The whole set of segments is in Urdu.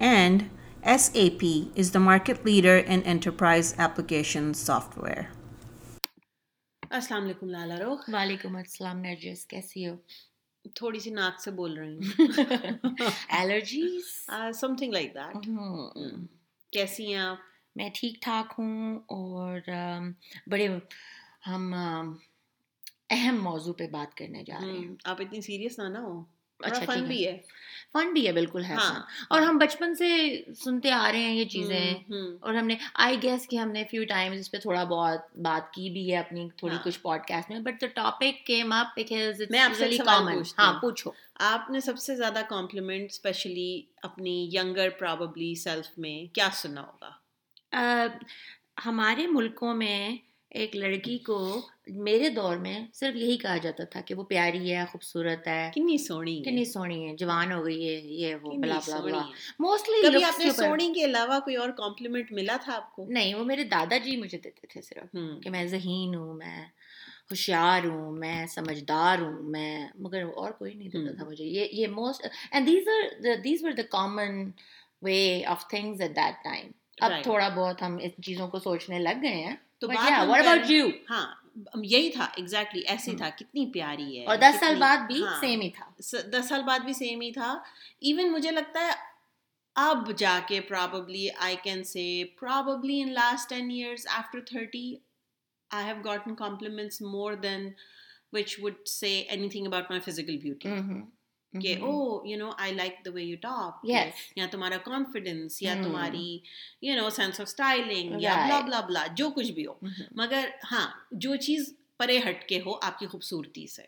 And SAP is the market leader in enterprise application software. السلام علیکم لالا رخ وعلیکم السلام نرجس کیسی ہو تھوڑی سی ناک سے بول رہی ہوں allergies some thing like that کیسی ہیں آپ میں ٹھیک ٹھاک ہوں اور بڑے ہم اہم موضوع پہ بات کرنے جا رہے ہیں آپ اتنی سیریس نہ ہو اچھا فن بھی ہے۔ فن بھی ہے بالکل ہے اور ہم بچپن سے سنتے آ رہے ہیں یہ چیزیں۔ اور ہم نے آئی گیس کہ ہم نے فیو ٹائمز اس پہ تھوڑا بہت بات کی بھی ہے اپنی تھوڑی کچھ پوڈ کاسٹ میں but the topic came up because میں آپ سے کامن ہاں پوچھو۔ آپ نے سب سے زیادہ کمپلیمنٹ اسپیشلی اپنی ینگر پرابلی سیلف میں کیا سنا ہوگا؟ ہمارے ملکوں میں ایک لڑکی کو میرے دور میں صرف یہی کہا جاتا تھا کہ وہ پیاری ہے خوبصورت ہے۔ کنی سونی کنی سونی ہے جوان ہو گئی ہے یہ وہ بلا بلا بلا۔ موسٹلی آپ نے سونی کے علاوہ کوئی اور کمپلیمنٹ ملا تھا آپ کو؟ نہیں وہ میرے دادا جی مجھے دیتے تھے صرف کہ میں ذہین ہوں میں ہوشیار ہوں میں سمجھدار ہوں میں مگر اور کوئی نہیں دیتا تھا مجھے۔ یہ یہ most and these are these were the common way of things at that time اب تھوڑا بہت ہم ان چیزوں کو سوچنے لگ گئے ہیں. تو ہاں یہی تھا ایگزیکٹلی ایسے تھا کتنی پیاری ہے اور دس سال بعد بھی سیم ہی تھا۔ دس سال بعد بھی سیم ہی تھا۔ ایون مجھے لگتا ہے اب جا کے probably I can say probably in last ten years after thirty I have gotten compliments more than which would say anything about my physical beauty کہ او you know I like the way you talk یا تمہارا کانفیڈینس یا تمہاری you know sense of styling یا بلا بلا بلا جو کچھ بھی ہو۔ مگر ہاں جو چیز پرے ہٹ کے ہو آپ کی خوبصورتی سے۔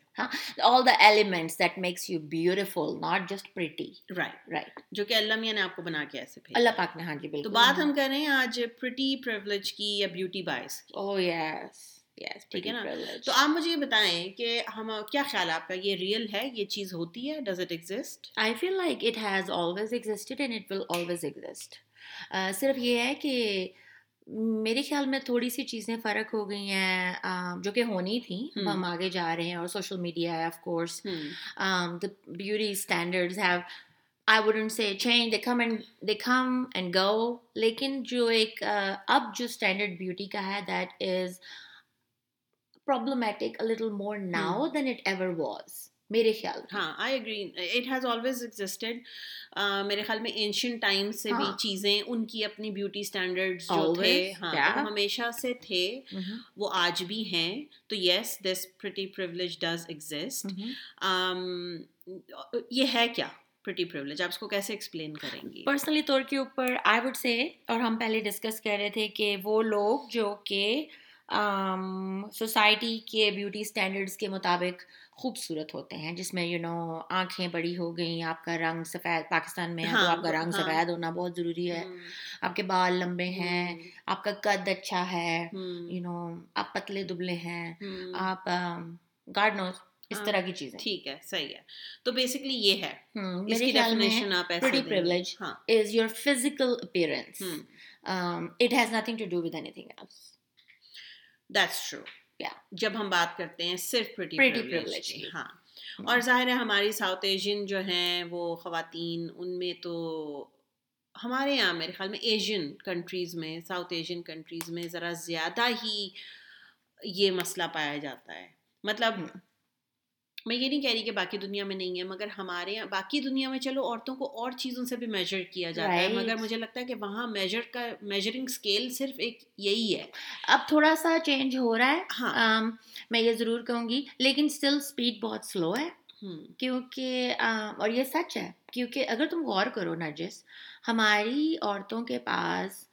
All the elements that makes you beautiful not just pretty right right جو کہ اللہ میاں نے آپ کو بنا کے ایسے اللہ پاک نے ہاں جی بالکل۔ تو بات ہم کر رہے ہیں آج پریٹی پریولیج کی یا بیوٹی بائس کی۔ او یس ٹھیک ہے نا تو آپ مجھے یہ بتائیں کہ ہم کیا خیال آپ کا؟ یہ ریئل ہے؟ یہ چیز ہوتی ہے؟ Does it exist I feel like it has always existed and it will always exist صرف یہ ہے کہ میرے خیال میں تھوڑی سی چیزیں فرق ہو گئی ہیں جو کہ ہونی تھیں ہم آگے جا رہے ہیں اور سوشل میڈیا ہے of course the beauty standards have I wouldn't say change they come and they come and go لیکن جو ایک اب جو اسٹینڈرڈ بیوٹی کا ہے that is problematic little more now than it ever was میرے خیال ہاں I agree it has always existed میرے خیال میں اینشین ٹائم سے بھی چیزیں ان کی اپنی بیوٹی اسٹینڈرڈ جو تھے ہاں ہمیشہ سے تھے وہ آج بھی ہیں تو yes this pretty privilege does exist یہ ہے کیا پریٹی پریولیج آپ اس کو کیسے ایکسپلین کریں گے پرسنلی طور کے اوپر آئی وڈ سے اور ہم پہلے ڈسکس کر رہے تھے کہ وہ لوگ جو کہ سوسائٹی کے بیوٹی اسٹینڈرڈس کے مطابق خوبصورت ہوتے ہیں جس میں یو نو آنکھیں بڑی ہو گئیں آپ کا رنگ سفید پاکستان میں ہے تو آپ کا رنگ سفید ہونا بہت ضروری ہے۔ آپ کے بال لمبے ہیں آپ کا قد اچھا ہے یو نو آپ پتلے دبلے ہیں آپ گارڈ نو اس طرح کی چیزیں۔ ٹھیک ہے صحیح ہے۔ تو بیسکلی یہ ہے۔ میرے خیال میں pretty privilege is your physical appearance it has nothing to do with anything else that's true جب ہم بات کرتے ہیں صرف ہاں۔ اور ظاہر ہے ہماری ساؤتھ ایشین جو ہیں وہ خواتین ان میں تو ہمارے یہاں میرے خیال میں ایشین کنٹریز میں ساؤتھ ایشین کنٹریز میں ذرا زیادہ ہی یہ مسئلہ پایا جاتا ہے۔ مطلب میں یہ نہیں کہہ رہی کہ باقی دنیا میں نہیں ہے مگر ہمارے یہاں باقی دنیا میں چلو عورتوں کو اور چیزوں سے بھی میجر کیا جاتا ہے۔ مگر مجھے لگتا ہے کہ وہاں میجر کا میجرنگ اسکیل صرف ایک یہی ہے۔ اب تھوڑا سا چینج ہو رہا ہے۔ ہاں۔ میں یہ ضرور کہوں گی لیکن اسٹل اسپیڈ بہت سلو ہے۔ کیونکہ اور یہ سچ ہے کیونکہ اگر تم غور کرو نرجس ہماری عورتوں کے پاس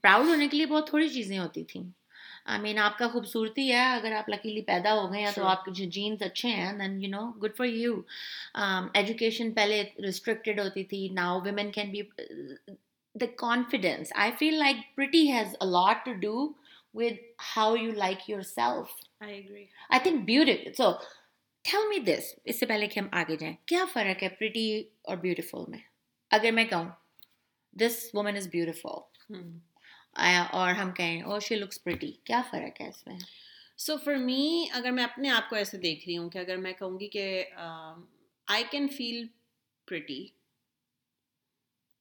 پراؤڈ ہونے کے لیے بہت تھوڑی چیزیں ہوتی تھیں۔ آئی مین آپ کا خوبصورتی ہے اگر آپ لکیلی پیدا ہو گئے ہیں تو آپ کے جینس اچھے ہیں then you know good for you education پہلے ریسٹرکٹیڈ ہوتی تھی now women can be the confidence I feel like pretty has a lot to do with how you like yourself I think beautiful so tell me this اس سے پہلے کہ ہم آگے جائیں کیا فرق ہے پریٹی اور بیوٹیفل میں اگر میں کہوں دس وومن از بیوٹیفل اور ہم کہیں او شی لکس پریٹی کیا فرق ہے اس میں؟ سو فار می اگر میں اپنے آپ کو ایسے دیکھ رہی ہوں کہ اگر میں کہوں گی کہ I can feel pretty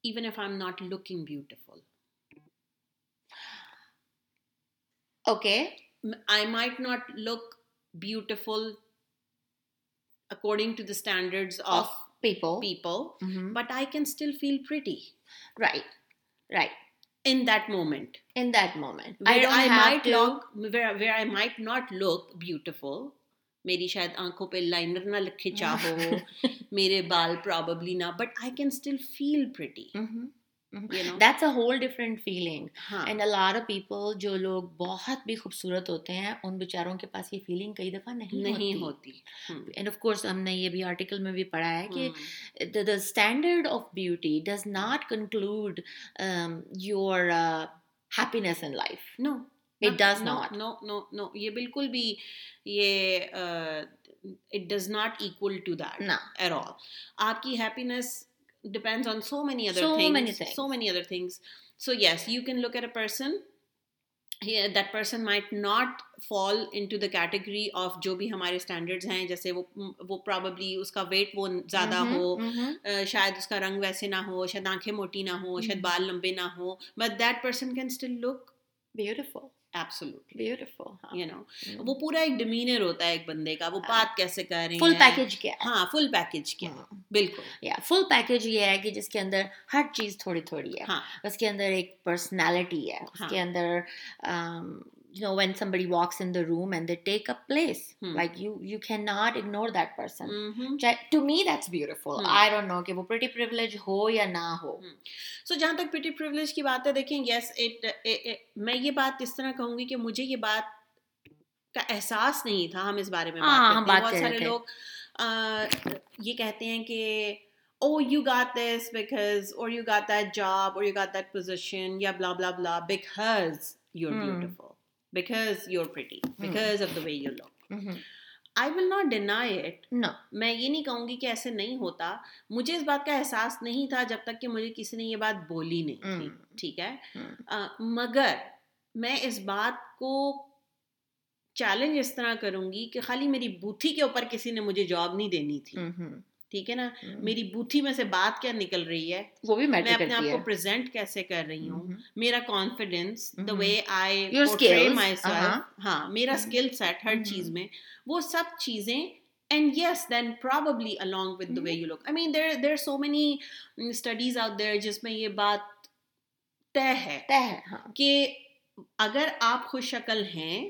even if I'm not looking beautiful okay I might not look beautiful according to the standard of people people but I can still feel pretty right right in that moment in that moment where I, I might to... look where, where I might not look beautiful میری شاید آنکھوں پہ لائنر نہ کھچا ہو میرے بال پرابلی نہ but I can still feel pretty that's a whole different feeling and all people جو لوگ بہت بھی خوبصورت ہوتے ہیں ان بیچاروں کے پاس یہ فیلنگ کئی دفعہ نہیں نہیں ہوتی. اینڈ آف کورس ہم نے یہ بھی آرٹیکل میں بھی پڑھا ہے کہ the standard of beauty does not conclude your happiness in life no it does not no no no یہ بالکل بھی یہ it does not equal to that at all آپ کی happiness depends on so many other so things many things. so many other things. So yes you can look at a person. Yeah, that person might not fall into the category of جو بھی ہمارے اسٹینڈرڈز ہیں جیسے وہ وہ پرابلی اس کا ویٹ وہ زیادہ ہو شاید اس کا رنگ ویسے نہ ہو شاید آنکھیں موٹی نہ ہو شاید بال لمبے نہ ہو but that person can still look beautiful وہ پورا ایک ڈیمینر ہوتا ہے ایک بندے کا وہ بات کیسے کر رہے ہیں فل پیکج کیا ہاں فل پیکج کیا بالکل یا فل پیکج یہ ہے کہ جس کے اندر ہر چیز تھوڑی تھوڑی ہے اس کے اندر ایک پرسنالٹی ہے اس کے اندر you know when somebody walks in the room and they take a place hmm. like you you cannot ignore that person mm-hmm. to me that's beautiful hmm. i don't know کہ وہ pretty privilege ہو یا نہ ہو سو جہاں تک pretty privilege کی بات ہے دیکھیں یس اٹ میں یہ بات اس طرح کہوں گی کہ مجھے یہ بات کا احساس نہیں تھا ہم اس بارے میں بات بہت سارے لوگ یہ کہتے ہیں کہ oh you got this because or you got that job or you got that position yeah blah blah blah because you're hmm. beautiful because you are pretty because of the way you look I will not deny it میں یہ نہیں کہوں گی کہ ایسے نہیں ہوتا مجھے اس بات کا احساس نہیں تھا جب تک کہ مجھے کسی نے یہ بات بولی نہیں تھی ٹھیک ہے مگر میں اس بات کو چیلنج اس طرح کروں گی کہ خالی میری بوتھی کے اوپر کسی نے مجھے جاب نہیں دینی تھی ٹھیک ہے نا؟ میری بوتھی میں سے بات کیا نکل رہی ہے؟ وہ بھی میں اپنے آپ کو پریزنٹ کیسے کر رہی ہوں؟ میرا confidence the way I myself ہاں میرا اسکل سیٹ ہر چیز میں وہ سب چیزیں and yes then probably along with the way you look I mean there there so many studies out there جس میں یہ بات طے ہے ہاں۔ کہ اگر آپ خوش شکل ہیں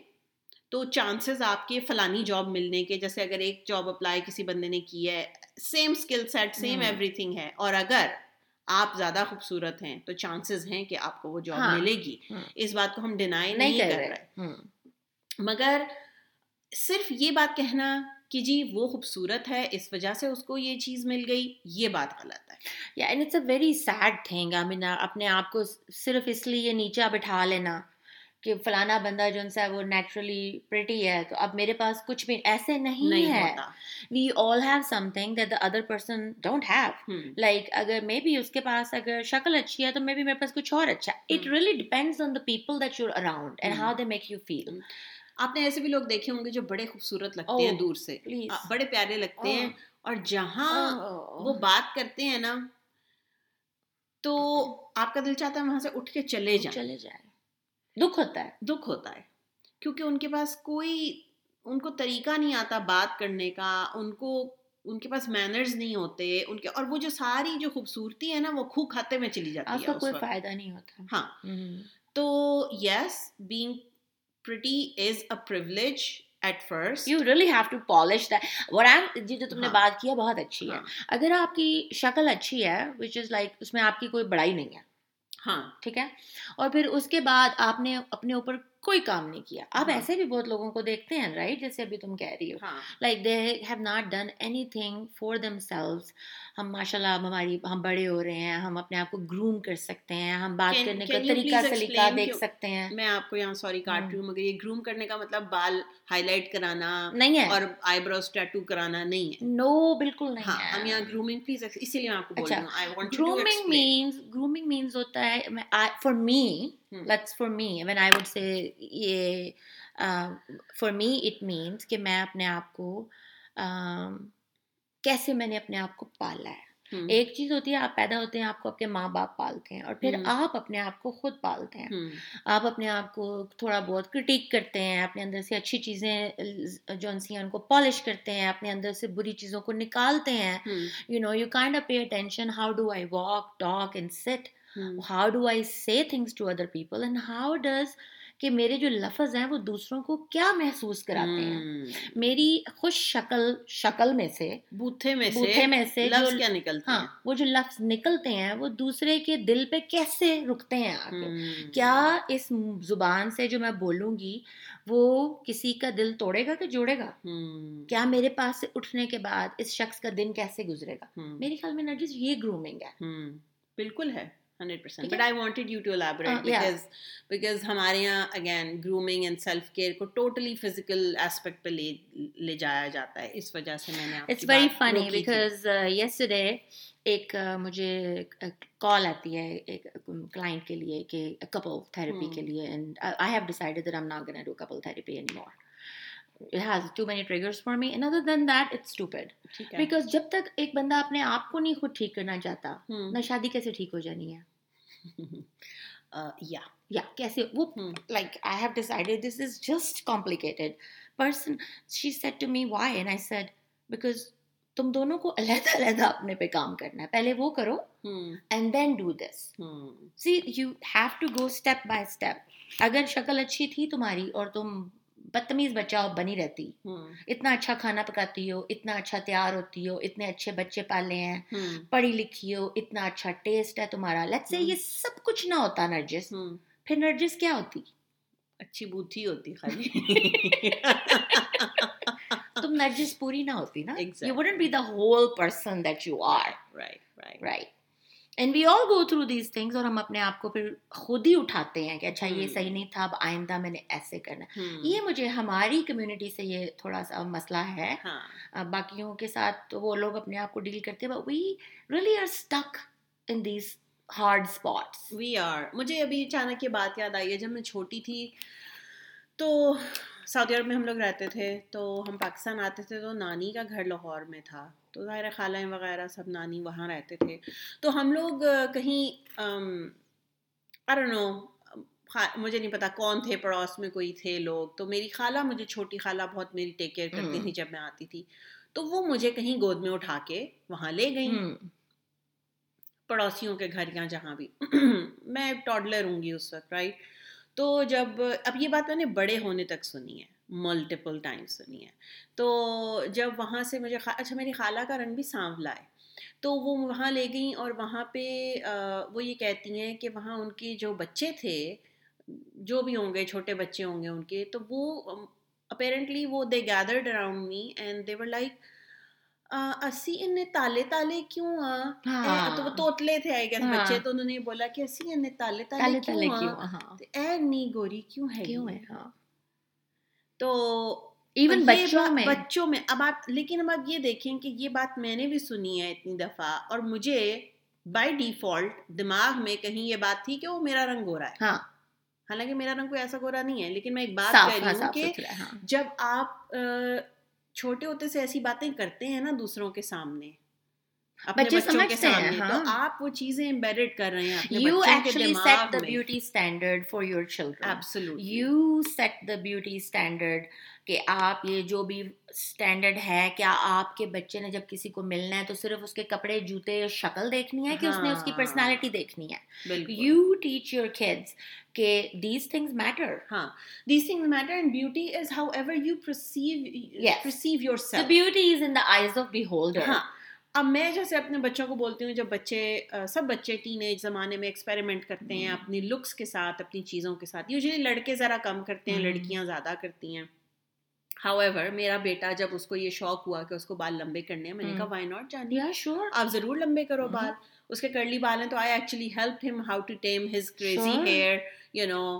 تو چانسز آپ کے فلانی جاب ملنے کے جیسے اگر ایک جاب اپلائی کسی بندے نے کی ہے same skill set same everything ہے اور اگر آپ زیادہ خوبصورت ہیں تو چانسز ہیں کہ آپ کو وہ جاب۔ ملے گی اس بات کو ہم ڈینائی نہیں کر رہے مگر صرف یہ بات کہنا کہ جی وہ خوبصورت ہے اس وجہ سے اس کو یہ چیز مل گئی یہ بات غلط ہے یا it's a very sad thing اپنے آپ کو صرف اس لیے نیچے بٹھا لینا کہ فلانا بندہ جو ہے وہ نیچرلی پریٹی ہے تو اب میرے پاس کچھ بھی ایسے نہیں ہے۔ We all have something that the other person don't have like اگر مے بی اس کے پاس اگر شکل اچھی ہے تو مے بی میرے پاس کچھ اور اچھا it really depends on the people that you're around and how they make you feel آپ نے ایسے بھی لوگ دیکھے ہوں گے جو بڑے خوبصورت لگتے ہیں دور سے۔ بڑے پیارے لگتے ہیں۔ اور جہاں وہ بات کرتے ہیں نا تو آپ کا دل چاہتا ہے وہاں سے اٹھ کے چلے جائیں۔ چلے جائیں۔ دکھ ہوتا ہے دکھ ہوتا ہے کیونکہ ان کے پاس کوئی ان کو طریقہ نہیں آتا بات کرنے کا ان کو ان کے پاس مینرز نہیں ہوتے ان کے اور وہ جو ساری جو خوبصورتی ہے نا وہ خو کھاتے میں چلی جاتی ہے کوئی فائدہ نہیں ہوتا ہاں تو yes being pretty is a privilege at first you really have to polish جی جو تم نے بات کیا بہت اچھی ہے۔ اگر آپ کی شکل اچھی ہے وچ از لائک اس میں آپ کی کوئی بڑائی نہیں ہے ہاں۔ ٹھیک ہے؟ اور پھر اس کے بعد آپ نے اپنے اوپر کوئی کام نہیں کیا۔ آپ ایسے بھی بہت لوگوں کو دیکھتے ہیں رائٹ جیسے ابھی تم کہہ رہی ہو۔ Like they have not done anything for themselves ہم ماشاء اللہ ہماری ہم بڑے ہو رہے ہیں ہم اپنے آپ کو گروم کر سکتے ہیں ہم بات کرنے کا طریقہ سلیقہ دیکھ سکتے ہیں۔ میں آپ کو یہاں سوری کاٹ رہی ہوں مگر یہ گروم کرنے کا مطلب بال ہائی لائٹ کرانا نہیں ہے۔ اور آئی بروز ٹیٹو کرانا نہیں ہے۔ نو بالکل نہیں ہاں ہم یہاں گرومنگ پلیز اسی لیے میں آپ کو بول رہی ہوں۔ I want grooming means grooming means ہوتا ہے for me let's for me when I would say یہ فار می اٹ مینس کہ میں اپنے آپ کو کیسے میں نے اپنے آپ کو پالا ہے ایک چیز ہوتی ہے آپ پیدا ہوتے ہیں آپ کو آپ کے ماں باپ پالتے ہیں اور پھر آپ اپنے آپ کو خود پالتے ہیں آپ اپنے آپ کو تھوڑا بہت کرٹیک کرتے ہیں اپنے اندر سے اچھی چیزیں جو سی ہیں ان کو پالش کرتے ہیں اپنے اندر سے بری چیزوں کو نکالتے ہیں you know you kind of pay attention how do I walk talk and sit how do I say things to other people and how does کہ میرے جو لفظ ہیں وہ دوسروں کو کیا محسوس کراتے ہیں؟ میری خوش شکل شکل میں سے بوتھے میں بوتھے میں سے لفظ کیا نکلتے ہاں وہ جو لفظ نکلتے ہیں وہ دوسرے کے دل پہ کیسے رکتے ہیں آ کیا اس زبان سے جو میں بولوں گی وہ کسی کا دل توڑے گا کہ جوڑے گا؟ کیا میرے پاس سے اٹھنے کے بعد اس شخص کا دن کیسے گزرے گا؟ میرے خیال میں نرجس یہ گرومنگ ہے۔ بالکل ہے۔ Hundred percent but I wanted you to elaborate because because ہمارے یہاں again grooming and self care کو ٹوٹلی فزیکل اسپیکٹ پہ لے لے جایا جاتا ہے. اس وجہ سے میں نے it's very funny because yesterday ایک مجھے کال آتی ہے ایک کلائنٹ کے لیے کہ کپل تھراپی کے لیے and I have decided that I'm not gonna do couple therapy anymore it has too many triggers for me and other than that it's stupid. because جب تک ایک بندہ اپنے آپ کو نہیں خود ٹھیک کرنا چاہتا نہ شادی کیسے ٹھیک ہو جانی ہے؟ یا یا کیسے وہ like I have decided this is just complicated person she said to me why and I said because تم دونوں کو علیحدہ علیحدہ اپنے پہ کام کرنا ہے پہلے وہ کرو and then do this see you have to go step by step اگر شکل اچھی تھی تمہاری اور تم بدتمیز بچہ بنی رہتی۔ اتنا اچھا کھانا پکاتی ہو اتنا اچھا تیار ہوتی ہو اتنے اچھے بچے پالے ہیں پڑھی لکھی ہو اتنا اچھا ٹیسٹ ہے تمہارا۔ لیٹ سے یہ سب کچھ نہ ہوتا نرجس۔ پھر نرجس کیا ہوتی؟ اچھی بوتھی ہوتی خالی۔ تم نرجس پوری نہ ہوتی نا۔ You wouldn't be the whole person that you are right right and we all go through these things اور ہم اپنے آپ کو پھر خود ہی اٹھاتے ہیں کہ اچھا یہ صحیح نہیں تھا اب آئندہ میں نے ایسے کرنا۔ یہ مجھے ہماری کمیونٹی سے یہ تھوڑا سا مسئلہ ہے۔ باقیوں کے ساتھ وہ لوگ اپنے آپ کو ڈیل کرتے we really are stuck in these hard spots we are مجھے ابھی اچانک یہ بات یاد آئی ہے جب میں چھوٹی تھی تو سعودی عرب میں ہم لوگ رہتے تھے تو ہم پاکستان آتے تھے تو نانی کا گھر لاہور میں تھا۔ تو ظاہر خالہ وغیرہ سب نانی وہاں رہتے تھے۔ تو ہم لوگ کہیں نو مجھے نہیں پتا کون تھے پڑوس میں کوئی تھے لوگ۔ تو میری خالہ مجھے چھوٹی خالہ بہت میری ٹیک کیئر کرتی تھی جب میں آتی تھی۔ تو وہ مجھے کہیں گود میں اٹھا کے وہاں لے گئی پڑوسیوں کے گھر یا جہاں بھی۔ میں ٹاڈلر ہوں گی اس وقت رائٹ تو جب اب یہ بات میں نے بڑے ہونے تک سنی ہے۔ ملٹیپل ٹائم سنی ہے۔ تو جب وہاں سے مجھے اچھا میری خالہ کا رنگ بھی سانولا ہے تو وہ وہاں لے گئیں اور وہاں پہ وہ یہ کہتی ہیں کہ وہاں ان کے جو بچے تھے جو بھی ہوں گے چھوٹے بچے ہوں گے ان کے تو وہ اپیرنٹلی وہ they gathered around me and they were like اسی ان تالے تالے کیوں تو وہ توتلے تھے آئی گیس بچے تو انہوں نے بولا کہ اسی ان تالے تالے کیوں اے نی گوری کیوں ہے کیوں ہے؟ ہاں۔ تو ایون بچوں میں بچوں میں اب آپ لیکن اب آپ یہ دیکھیں کہ یہ بات میں نے بھی سنی ہے اتنی دفعہ اور مجھے بائی ڈیفالٹ دماغ میں کہیں یہ بات تھی کہ وہ میرا رنگ گورا ہے۔ ہاں۔ حالانکہ میرا رنگ کوئی ایسا گورا نہیں ہے لیکن میں ایک بات کہہ رہی ہوں کہ جب آپ چھوٹے ہوتے سے ایسی باتیں کرتے ہیں نا دوسروں کے سامنے بچے سمجھتے ہیں تو آپ وہ چیزیں امبیڈڈ کر رہے ہیں you actually set the beauty standard for your children you set the beauty standard کہ آپ یہ جو بھی اسٹینڈرڈ ہے کیا آپ کے بچے نے جب کسی کو ملنا ہے تو صرف اس کے کپڑے جوتے شکل دیکھنی ہے کہ اس نے اس کی پرسنالٹی دیکھنی ہے؟ یو ٹیچ یور کڈس کہ دیز تھنگز میٹر ہاں۔ These things matter and beauty is however you perceive perceive yourself beauty is in the eyes of beholder ہاں۔ اب میں جیسے اپنے بچوں کو بولتی ہوں جب بچے سب بچے ٹین ایج زمانے میں ایکسپیریمنٹ کرتے ہیں اپنی لکس کے ساتھ اپنی چیزوں کے ساتھ۔ یوزلی لڑکے ذرا کم کرتے ہیں لڑکیاں زیادہ کرتی ہیں۔ ہاؤ ایور میرا بیٹا جب اس کو یہ شوق ہوا کہ اس کو بال لمبے کرنے ہیں میں نے کہا وائی ناٹ جانیے شیور آپ ضرور لمبے کرو بال۔ اس کے کرلی بال ہیں تو I actually help him how to tame his crazy hair you know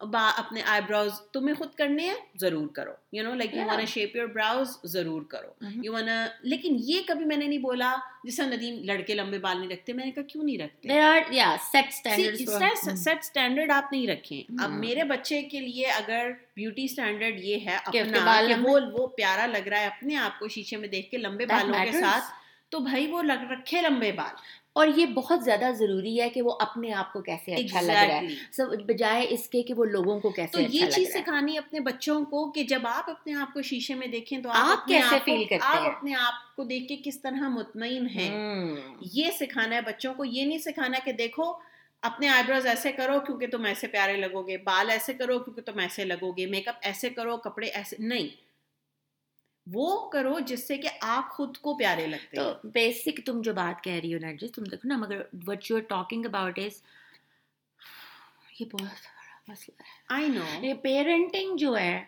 با اپنے آئی براؤز تمہیں خود کرنے ہیں ضرور کرو۔ You know like you want shape your brows ضرور کرو۔ یو وان لیکن یہ کبھی میں نے نہیں بولا جس طرح ندیم لڑکے لمبے بال نہیں رکھتے میں نے کہا کیوں نہیں رکھتے؟ سیٹ اسٹینڈرڈ آپ نہیں رکھیں۔ اب میرے بچے کے لیے اگر بیوٹی اسٹینڈرڈ یہ ہے اپنا وہ پیارا لگ رہا ہے اپنے آپ کو شیشے میں دیکھ کے لمبے بالوں کے ساتھ تو بھائی وہ رکھے لمبے بال۔ اور یہ بہت زیادہ ضروری ہے کہ وہ اپنے آپ کو کیسے اچھا لگ رہا ہے۔ بجائے اس کے کہ وہ لوگوں کو کیسے تو یہ چیز سکھانی اپنے بچوں کو کہ جب آپ اپنے آپ کو شیشے میں دیکھیں تو آپ کیسے فیل کرتے ہیں؟ آپ اپنے آپ کو دیکھ کے کس طرح مطمئن ہیں۔ یہ سکھانا ہے بچوں کو یہ نہیں سکھانا کہ دیکھو اپنے آئی بروز ایسے کرو کیونکہ تم ایسے پیارے لگو گے بال ایسے کرو کیونکہ تم ایسے لگو گے میک اپ ایسے کرو کپڑے ایسے نہیں۔ وہ کرو جس سے کہ آپ خود کو پیارے لگتے تو بیسک تم جو بات کہہ رہی ہو نرجس تم دیکھو نا مگر what you are talking about is یہ بہت بڑا مسئلہ ہے۔ آئی نو یہ پیرنٹنگ جو ہے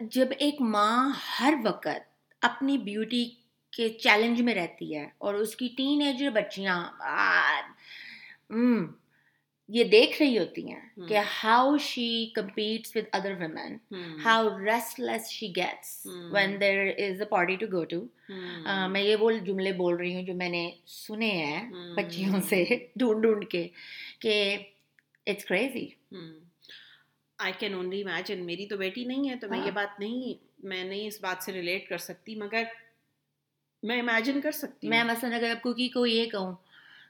جب ایک ماں ہر وقت اپنی بیوٹی کے چیلنج میں رہتی ہے اور اس کی ٹین ایجر بچیاں یہ دیکھ رہی ہوتی ہیں کہ how she competes with other women how restless she gets when there is a party to go to میں یہ وہ جملے بول رہی ہوں جو میں نے سنے ہیں بچیوں سے ڈھونڈ ڈھونڈ کے کہ it's crazy I can only imagine میری تو بیٹی نہیں ہے تو میں یہ بات نہیں میں نہیں اس بات سے ریلیٹ کر سکتی مگر میں امیجن کر سکتی میں مثلاً اگر آپ کو یہ کہوں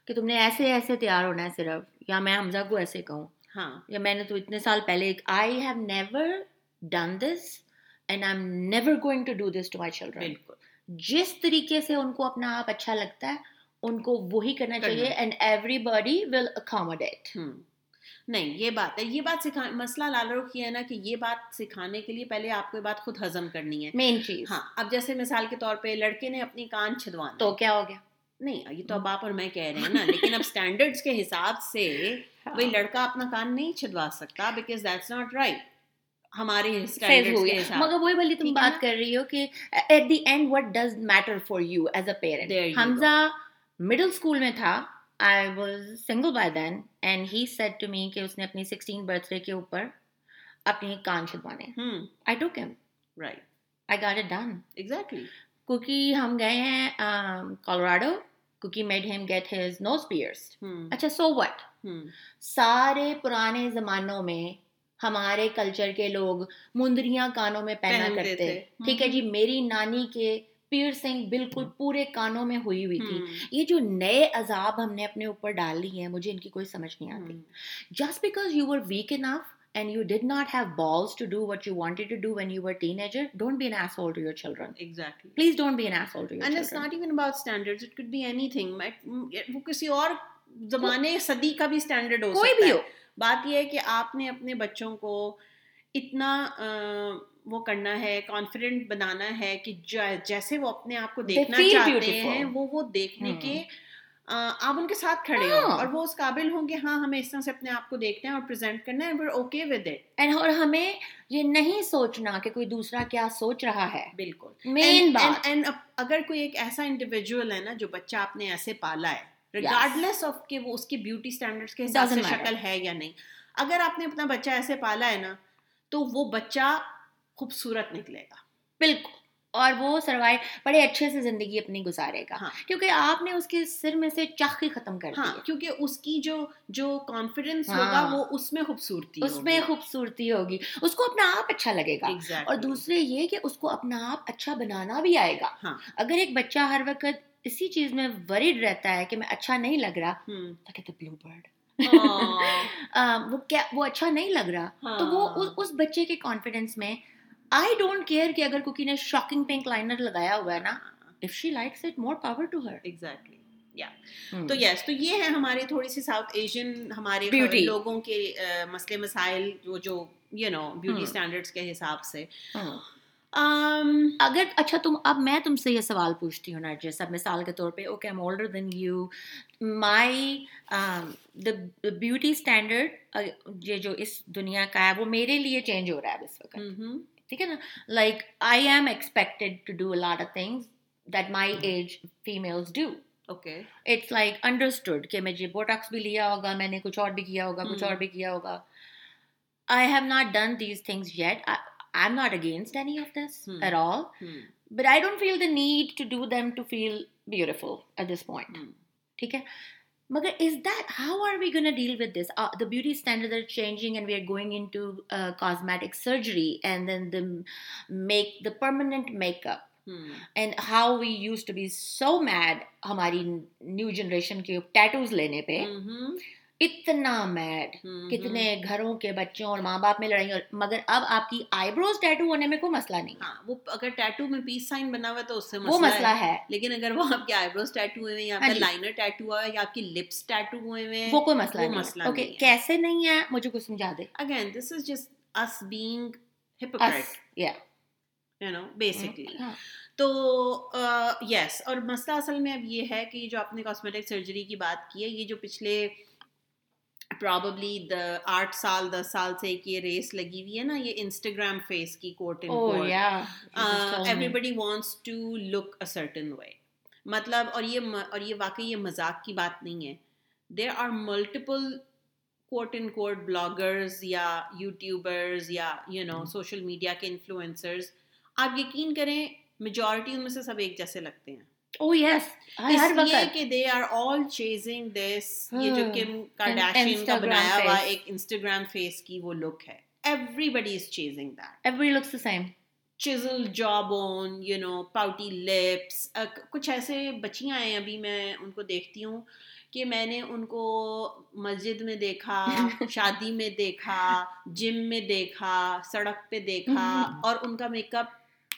کہ تم نے ایسے ایسے تیار ہونا ہے صرف یا میں حمزہ کو ایسے کہوں۔ ہاں۔ یا میں نے تو اتنے سال پہلے I have never done this and I am never going to do this to my children بالکل۔ جس طریقے سے ان کو اپنا آپ اچھا لگتا ہے ان کو وہی کرنا چاہیے and everybody will accommodate نہیں یہ بات ہے۔ یہ بات سکھا مسئلہ لال رخ یہ ہے نا کہ یہ بات سکھانے کے لیے پہلے آپ کو یہ بات خود ہضم کرنی ہے۔ مین چیز۔ ہاں اب جیسے مثال کے طور پہ لڑکے نے اپنی کان چھدوانا تو کیا ہو گیا؟ نہیں یہ تو اب آپ اور میں کہہ رہے ہیں نا لیکن اب اسٹینڈرڈس کے حساب سے ہاں۔ لڑکا اپنا کان نہیں چھدوا سکتا بیکاز دیٹس ناٹ رائٹ ہمارے مگر وہی بھلی تم بات کر رہی ہو کہ at the end what does matter for you as a parent Hamza middle school میں تھا I was single by then and he said to me کہ اس نے اپنی سکسٹین برتھ ڈے کے اوپر اپنی کان چھدوانے I took him right I got it done exactly کیونکہ ہم گئے ہیں Colorado Cookie made him get his nose pierce اچھا سو وٹ سارے پرانے زمانوں میں ہمارے کلچر کے لوگ مندریاں کانوں میں پہنا کرتے ٹھیک ہے جی میری نانی کے پیئرسنگ بالکل پورے کانوں میں ہوئی ہوئی تھی یہ جو نئے عذاب ہم نے اپنے اوپر ڈال لی ہیں مجھے ان کی کوئی سمجھ نہیں آتی just because you were weak enough and you did not have balls to do what you wanted to do when you were a teenager, don't be an asshole to your children. Exactly. Please don't be an asshole to your and children. And it's not even about standards. It could be anything. وہ کسی اور زمانے صدی کا بھی اسٹینڈرڈ ہو کوئی بھی ہو بات یہ ہے کہ آپ نے اپنے بچوں کو اتنا وہ کرنا ہے کانفیڈنٹ بنانا ہے کہ جیسے وہ اپنے آپ کو دیکھنا چاہتے ہیں وہ وہ دیکھنے کے آپ ان کے ساتھ کھڑے ہو اور وہ اس قابل ہوں کہ ہاں ہمیں اس طرح سے اپنے آپ کو دیکھنا ہے اور پریزنٹ کرنا ہے اوکے ود اٹ اور ہمیں یہ نہیں سوچنا کہ کوئی دوسرا کیا سوچ رہا ہے۔ بالکل۔ مین بات۔ اگر کوئی ایک ایسا انڈیویجول ہے نا جو بچہ آپ نے ایسے پالا ہے ریگارڈ لیس آف کہ وہ اس کی بیوٹی اسٹینڈرڈ کے حساب سے شکل ہے یا نہیں۔ اگر آپ نے اپنا بچہ ایسے پالا ہے نا تو وہ بچہ خوبصورت نکلے گا۔ بالکل۔ اور وہ سروائو بڑے اچھے سے زندگی اپنی گزارے گا۔ ہاں۔ کیونکہ آپ نے اس کے سر میں سے چخ ہی ختم کر ہاں کیونکہ اس کی جو جو کانفیڈینس ہوگا ہاں۔ وہ اس میں خوبصورتی اس میں خوبصورتی ہوگی۔ اس کو اپنا آپ اچھا لگے گا۔ اور دوسرے یہ کہ اس کو اپنا آپ اچھا بنانا بھی آئے گا۔ اگر ایک بچہ ہر وقت اسی چیز میں وریڈ رہتا ہے کہ میں اچھا نہیں لگ رہا بلو برڈ وہ کیا وہ اچھا نہیں لگ رہا۔ تو وہ اس بچے کے کانفیڈینس میں آئی ڈونٹ کیئر کہ اگر کوکی نے شاکنگ پنک لائنر لگایا ہوا ہے نا if she likes it more power to her exactly تو یس تو یہ ہے ہمارے تھوڑی سی ساؤتھ ایشین ہمارے لوگوں کے مسئلے مسائل جو جو یو نو بیوٹی اسٹینڈرڈس کے حساب سے اگر اچھا تم اب میں تم سے یہ سوال پوچھتی ہوں نرجس اب مثال کے طور پہ okay I'm older than you my the beauty standard یہ جو اس دنیا کا ہے وہ میرے لیے چینج ہو رہا ہے اس وقت ٹھیک ہے نا؟ Like I am expected to do lot of things that my age families do okay it's like understood کہ مجھے بوٹاکس بھی لیا ہوگا میں نے کچھ اور بھی کیا ہوگا کچھ اور بھی کیا ہوگا۔ I have not done these things yet I am not against any of this at all but I don't feel the need to do them to feel beautiful at this point ٹھیک ہے؟ مگر is that how are we gonna deal with this the beauty standard are changing and we are going into cosmetic surgery and then the make the permanent make up and how we used to be so mad ہماری نیو جنریشن کے ٹیٹوز لینے پہ اتنا میڈ کتنے گھروں کے بچوں اور ماں باپ میں لڑائی مگر اب آپ کی آئی بروز ٹیٹو ہونے میں کوئی مسئلہ نہیں۔ ہاں وہ اگر ٹیٹو میں پیس سائن بنا ہوا تو اس سے وہ مسئلہ ہے۔ لیکن اگر وہ آپ کے آئی بروز ٹیٹو ہوئے یا آپ کا لائنر ٹیٹو ہوا ہے یا آپ کی لپس ٹیٹو ہوئے ہوئے وہ کوئی مسئلہ نہیں مسئلہ اوکے کیسے نہیں ہے؟ مجھے کچھ سمجھا دے۔ Again this is just us being hypocrite یا یو نو بیسکلی تو یس اور مسئلہ اصل میں اب یہ ہے کہ جو آپ نے کاسمیٹک سرجری کی بات کی ہے یہ جو پچھلے پرابلی دا آٹھ سال دس سال سے ایک یہ ریس لگی ہوئی ہے نا یہ انسٹاگرام فیس کی کوٹ everybody wants to look a certain way مطلب اور یہ اور یہ واقعی یہ مذاق کی بات نہیں ہے۔ There are multiple quote on quote bloggers یا یوٹیوبرز یا یو نو سوشل میڈیا کے انفلوئنسرز آپ یقین کریں میجورٹی ان میں سے سب ایک جیسے لگتے ہیں۔ Oh yes. کہ دے آر آل چیزنگ دس یہ جو کم کارڈیشین کا بنایا ہوا ایک انسٹاگرام فیس کی وہ لک ہے. Everybody is chasing that every looks the same chisel jaw bone you know pouty lips کچھ ایسے بچیاں ہیں ابھی میں ان کو دیکھتی ہوں کہ میں نے ان کو مسجد میں دیکھا شادی میں دیکھا جم میں دیکھا سڑک پہ دیکھا اور ان کا میک اپ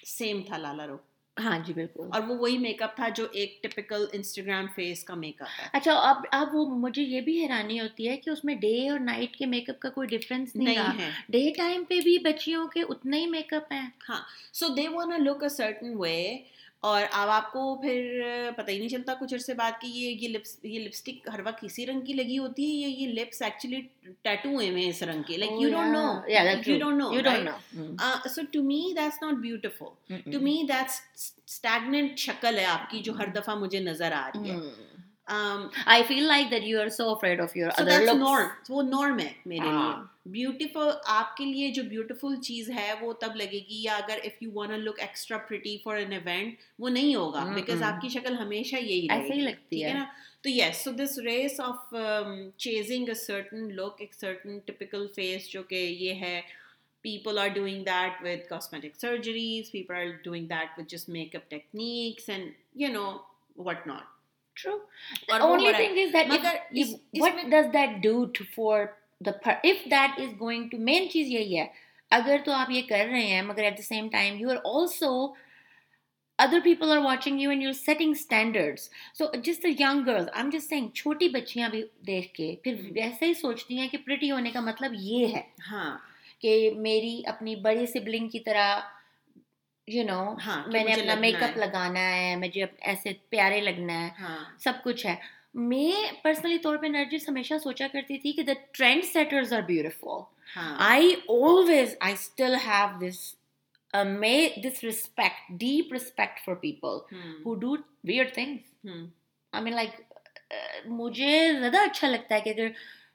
سیم تھا لالا رو۔ ہاں جی بالکل۔ اور وہ وہی میک اپ تھا جو ایک ٹپکل انسٹاگرام فیس کا میک اپ ہے۔ اچھا اب اب وہ مجھے یہ بھی حیرانی ہوتی ہے کہ اس میں ڈے اور نائٹ کے میک اپ کا کوئی ڈفرینس نہیں ہے۔ ڈے ٹائم پہ بھی بچیوں کے اتنا ہی میک اپ ہے ہاں so they one look a certain way اور اب آپ کو پھر پتہ ہی نہیں چلتا کچھ عرصے بعد کہ یہ یہ لپس یہ لپسٹک ہر وقت اسی رنگ کی لگی ہوتی ہے یہ یہ لپس ایکچولی ٹیٹو ہوئے ہیں اس رنگ کے؟ Like you don't know you don't know so to me that's not beautiful to me that's stagnant شکل ہے آپ کی جو ہر دفعہ مجھے نظر آ رہی ہے. I feel like that you are so afraid of your other looks وہ نارم ہے میرے لیے بیوٹیفل آپ کے لیے جو بیوٹیفل چیز ہے وہ تب لگے گی یا اگر if you want look extra pretty for an event وہ نہیں ہوگا بیکاز آپ کی شکل ہمیشہ یہی ایسے ہی لگتی ہے نا تو yes so this race of chasing a certain look ایک سرٹن ٹپیکل فیس جو کہ یہ ہے people are doing that with cosmetic surgeries people are doing that with just makeup techniques and you know what not. True. The only thing is that if, if, if, what does that do to for the per, if that is going to main چیز یہی ہے اگر تو آپ یہ کر رہے ہیں مگر at the same time you are also other people are watching you and you setting standards so just the young girls I am just saying چھوٹی بچیاں بھی دیکھ کے پھر ویسے ہی سوچتی ہیں کہ پریٹی ہونے کا مطلب یہ ہے ہاں کہ میری اپنی بڑی سبلنگ کی طرح یو نو میں نے اپنا میک اپ لگانا ہے مجھے ایسے پیارے لگنا ہے ہاں۔ سب کچھ ہے۔ میں پرسنلی طور پہ نرجس ہمیشہ سوچا کرتی تھی کہ the trendsetters are beautiful I always I still have this this respect deep respect for people who do wear things I mean like مجھے زیادہ اچھا لگتا ہے کہ اگر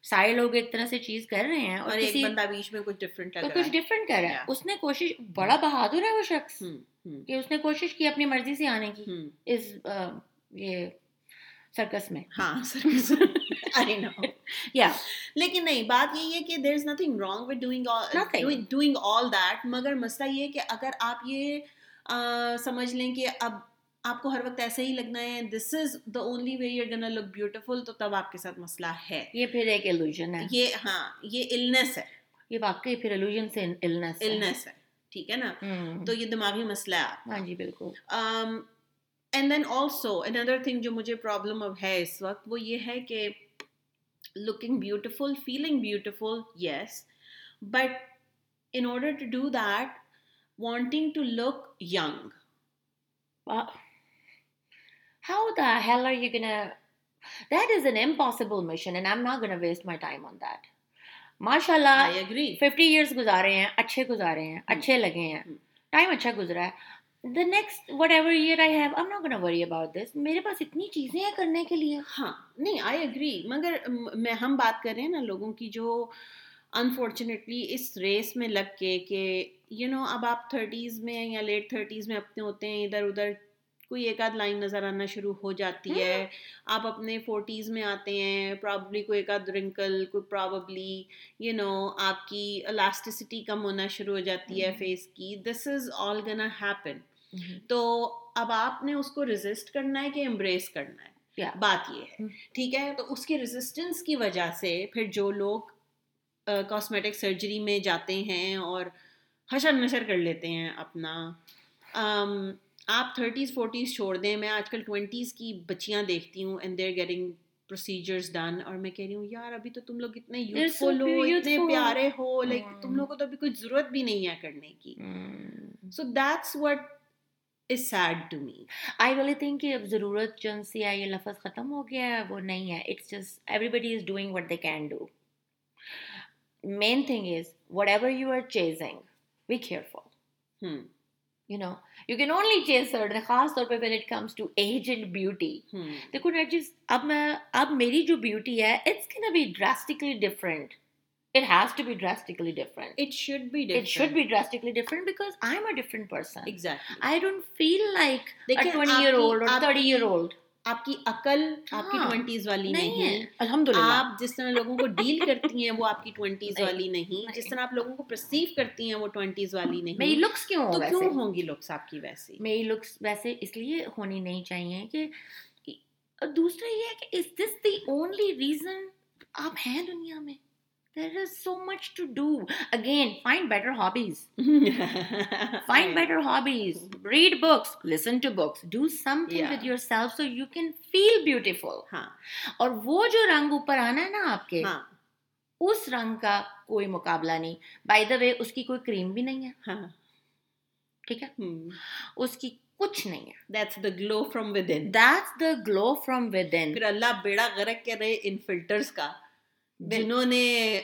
سارے لوگ ایک طرح سے چیز کر رہے ہیں اور ایک بندہ بیچ میں کچھ ڈفرینٹ کر کچھ ڈفرینٹ کر رہا ہے۔ اس نے کوشش بڑا بہادر ہے وہ شخص۔ کہ اس نے کوشش کی اپنی مرضی سے آنے کی۔ اس یہ سرکس میں۔ ہاں یا لیکن نہیں بات یہی ہے کہ there is nothing wrong with doing all that مگر مسئلہ یہ کہ اگر آپ یہ سمجھ لیں کہ اب آپ کو ہر وقت ایسے ہی لگنا ہے this is the only way you گنا لک بیوٹیفل تو تب آپ کے ساتھ مسئلہ ہے۔ یہ پھر ایک ایلوژن ہے۔ یہ ہاں یہ النس ہے۔ یہ واقعی پھر ایلوژن سے النس النس ہے۔ ٹھیک ہے نا؟ تو یہ دماغی مسئلہ ہے ہاں جی بالکل۔ And then also another thing جو مجھے پرابلم اب ہے اس وقت وہ یہ ہے کہ looking beautiful feeling beautiful yes but in order to do that wanting to look young. how the hell are you gonna? That is an impossible mission, and I'm not gonna waste my time on that. ماشاء اللہ ففٹی ایئرس گزارے ہیں اچھے گزارے ہیں اچھے لگے ہیں ٹائم اچھا گزرا ہے the next whatever year I have I not gonna worry about this میرے پاس اتنی چیزیں ہیں کرنے کے لیے ہاں نہیں آئی اگری مگر میں ہم بات کر رہے ہیں نا لوگوں کی جو انفارچونیٹلی اس ریس میں لگ کے کہ یو نو اب آپ تھرٹیز میں یا لیٹ تھرٹیز میں اپنے ہوتے ہیں ادھر ادھر کوئی ایک آدھ لائن نظر آنا شروع ہو جاتی ہے۔ ہاں۔ آپ اپنے فورٹیز میں آتے ہیں پرابلی کوئی ایک آدھ رنکل کوئی پرابلی یو نو آپ کی الاسٹسٹی کم ہونا شروع ہو جاتی ہے ہاں۔ فیس کی۔ دس از آل گنا ہیپن تو اب آپ نے اس کو ریزسٹ کرنا ہے کہ امبریس کرنا ہے؟ بات یہ ہے۔ ہاں۔ ٹھیک ہے؟ تو اس کے ریزسٹنس کی وجہ سے پھر جو لوگ کاسمیٹک سرجری میں جاتے ہیں اور حشر نشر کر لیتے ہیں اپنا آپ تھرٹیز فورٹیز چھوڑ دیں میں آج کل ٹوینٹیز کی بچیاں دیکھتی ہوں and they're getting procedures done اور میں کہہ رہی ہوں یار ابھی تو تم لوگ اتنے یوزفل ہو اتنے پیارے ہو لائک hmm. تم لوگوں کو تو ابھی کچھ ضرورت بھی نہیں ہے کرنے کی۔ So that's what is said to me I کہ اب ضرورت سی ہے یہ لفظ ختم ہو گیا ہے وہ نہیں ہے۔ اٹس جسٹ ایوری بڈی is doing what they can do main thing is whatever you are chasing we care you know you can only change certain خاص طور پہ when it comes to age and beauty دیکھو نیٹ جس اب میں اب میری جو بیوٹی ہے it's can be drastically different it has to be drastically different it should be it should be drastically different because I am a different person I don't feel like year old اور تھرٹی ایئر اولڈ آپ کی عقل آپ کی ہاں، ٹوینٹیز والی نہیں ہے۔ الحمد للہ آپ جس طرح لوگوں کو ڈیل کرتی ہیں وہ آپ کی ٹوینٹیز والی نہیں۔ جس طرح آپ لوگوں کو پرسیو کرتی ہیں وہ ٹوینٹیز والی نہیں۔ میری لکس کیوں تو کیوں ہوں گی لکس آپ کی ویسے میری لکس ویسے اس لیے ہونی نہیں چاہیے کہ دوسرا یہ ہے کہ is this the only reason آپ ہیں دنیا میں؟ there is so much to do. Again, find better hobbies. find better hobbies. Read books, listen to books, do something yeah. with yourself so you can feel beautiful. Haan. اور وہ جو رنگ اوپر آنا ہے نا آپ کے Haan. اس رنگ کا کوئی مقابلہ نہیں بائی دا وے اس کی کوئی کریم بھی نہیں ہے ٹھیک ہے اس کی کچھ نہیں ہے that's the glow from within that's the glow from within پھر اللہ بیڑا غرق ان کا جنہوں نے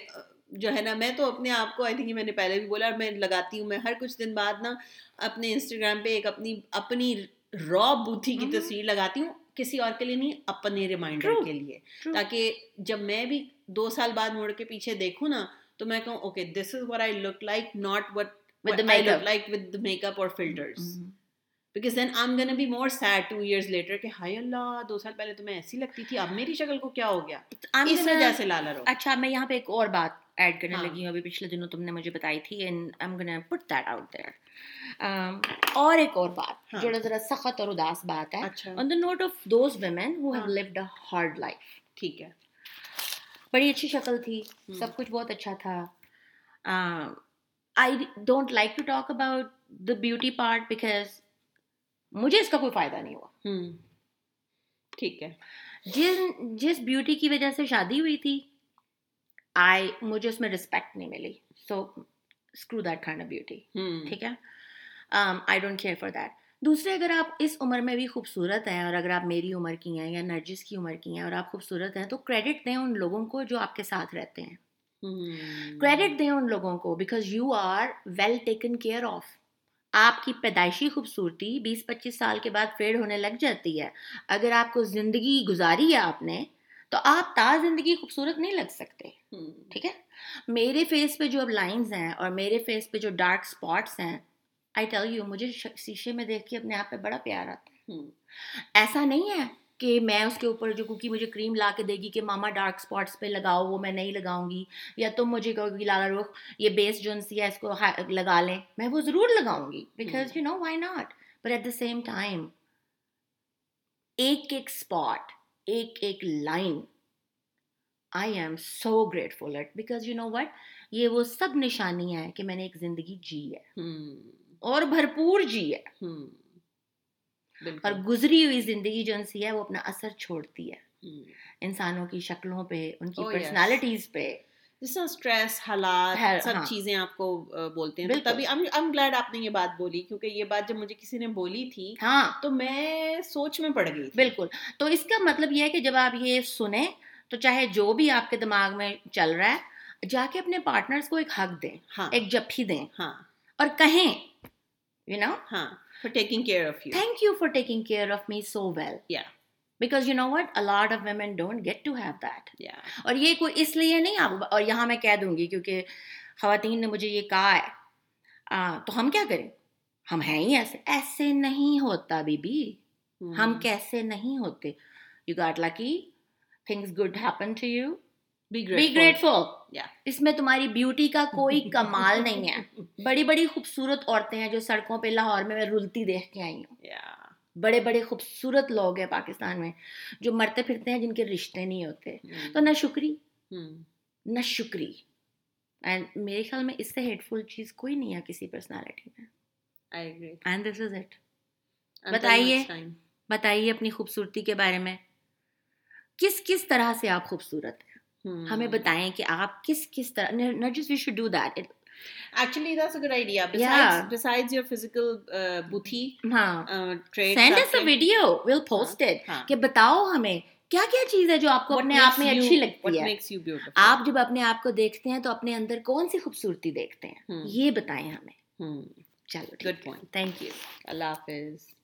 جو ہے نا میں تو اپنے آپ کو آئی تھنک میں نے پہلے بھی بولا میں لگاتی ہوں میں ہر کچھ دن بعد نا اپنے انسٹاگرام پہ ایک اپنی اپنی را بوتھی کی تصویر لگاتی ہوں کسی اور کے لیے نہیں اپنے ریمائنڈر کے لیے۔ تاکہ جب میں بھی دو سال بعد مڑ کے پیچھے دیکھوں نا تو میں کہوں okay this is what I look like not what like with makeup اور filters because then I am gonna be more sad two years later کہ ہائی اللہ دو سال پہلے تو میں ایسی لگتی تھی اب میری شکل کو کیا ہو گیا اس وجہ سے لالا رو اچھا میں یہاں پہ ایک اور بات ایڈ کرنے لگی ہوں ابھی پچھلے دنوں تم نے مجھے بتائی تھی and I am gonna put that out there اور ایک اور بات جو ذرا سخت اور اداس بات ہے on the note of those women who have lived a hard life ٹھیک ہے بڑی اچھی شکل تھی سب کچھ بہت اچھا تھا I don't like to talk about the beauty part because مجھے اس کا کوئی فائدہ نہیں ہوا۔ ٹھیک ہے۔ جن جس بیوٹی کی وجہ سے شادی ہوئی تھی آئی مجھے اس میں رسپیکٹ نہیں ملی۔ So screw that kind of beauty ٹھیک ہے؟ I don't care for that دوسرے اگر آپ اس عمر میں بھی خوبصورت ہیں اور اگر آپ میری عمر کی ہیں یا نرجس کی عمر کی ہیں اور آپ خوبصورت ہیں تو کریڈٹ دیں ان لوگوں کو جو آپ کے ساتھ رہتے ہیں۔ کریڈٹ دیں ان لوگوں کو because you are well taken care of آپ کی پیدائشی خوبصورتی بیس پچیس سال کے بعد فیڈ ہونے لگ جاتی ہے۔ اگر آپ کو زندگی گزاری ہے آپ نے تو آپ تا زندگی خوبصورت نہیں لگ سکتے۔ ٹھیک ہے؟ میرے فیس پہ جو اب لائنز ہیں اور میرے فیس پہ جو ڈارک اسپاٹس ہیں آئی ٹیل یو مجھے شیشے میں دیکھ کے اپنے آپ پہ بڑا پیار آتا ہے۔ ایسا نہیں ہے کہ میں اس کے اوپر جو کوکی مجھے کریم لا کے دے گی کہ ماما ڈارک اسپاٹس پہ لگاؤ وہ میں نہیں لگاؤں گی۔ یا تم مجھے کہو گی لالا رخ یہ بیس جنسی ہے اس کو لگا لیں۔ میں وہ ضرور لگاؤں گی۔ Because you know why not but at the same time ایک ایک اسپاٹ ایک ایک line I am so grateful at because you know what یہ وہ سب نشانی ہے کہ میں نے ایک زندگی جی ہے۔ hmm. اور بھرپور جی ہے۔ hmm. اور گزری ہوئی زندگی جو انسی ہے وہ اپنا اثر چھوڑتی ہے۔ انسانوں کی شکلوں پہ ان کی oh, پرسنالٹیز پہ۔ جس طرح اسٹریس حالات سب ہاں۔ چیزیں آپ کو بولتے ہیں۔ تبھی ام گلیڈ آپ نے یہ بات بولی کیونکہ یہ بات جب مجھے کسی نے بولی تھی ہاں۔ تو میں سوچ میں پڑ گئی بالکل۔ تو اس کا مطلب یہ ہے کہ جب آپ یہ سنیں تو چاہے جو بھی آپ کے دماغ میں چل رہا ہے جا کے اپنے پارٹنرز کو ایک حق دیں ہاں۔ ایک جپھی دیں ہاں۔ اور کہیں یو نو ہاں۔ For taking care of you thank you for taking care of me so well yeah because you know what a lot of women don't get to have that اور یہ کوئی اس لیے نہیں آپ اور یہاں میں کہہ دوں گی کیونکہ خواتین نے مجھے یہ کہا ہے۔ تو ہم کیا کریں؟ ہم ہیں ہی ایسے۔ ایسے نہیں ہوتا بی بی ہم کیسے نہیں ہوتے؟ You got lucky things good happen to you be grateful اس میں تمہاری بیوٹی کا کوئی کمال نہیں ہے بڑی بڑی خوبصورت عورتیں ہیں جو سڑکوں پہ لاہور میں میں رلتی دیکھ کے آئی ہوں بڑے بڑے خوبصورت لوگ ہیں پاکستان میں جو مرتے پھرتے ہیں جن کے رشتے نہیں ہوتے تو نہ شکری نہ شکری اینڈ میرے خیال میں اس سے ہیٹ فل چیز کوئی نہیں ہے کسی پرسنالٹی میں اینڈ دس از اٹ بتائیے بتائیے اپنی خوبصورتی کے بارے میں کس کس طرح سے آپ خوبصورت ہیں ہمیں بتائیں کہ آپ کس کس طرح we should do that Actually, that's a good idea. Besides, yeah. besides your physical uh, buddhi uh, traits, send us a video. We'll post it. کہ بتاؤ ہمیں کیا کیا چیز ہے جو آپ کو اپنے آپ میں اچھی لگتی ہے۔ آپ جب اپنے آپ کو دیکھتے ہیں تو اپنے اندر کون سی خوبصورتی دیکھتے ہیں؟ یہ بتائیں ہمیں۔ چلو گڈ پوائنٹ تھینک یو اللہ حافظ۔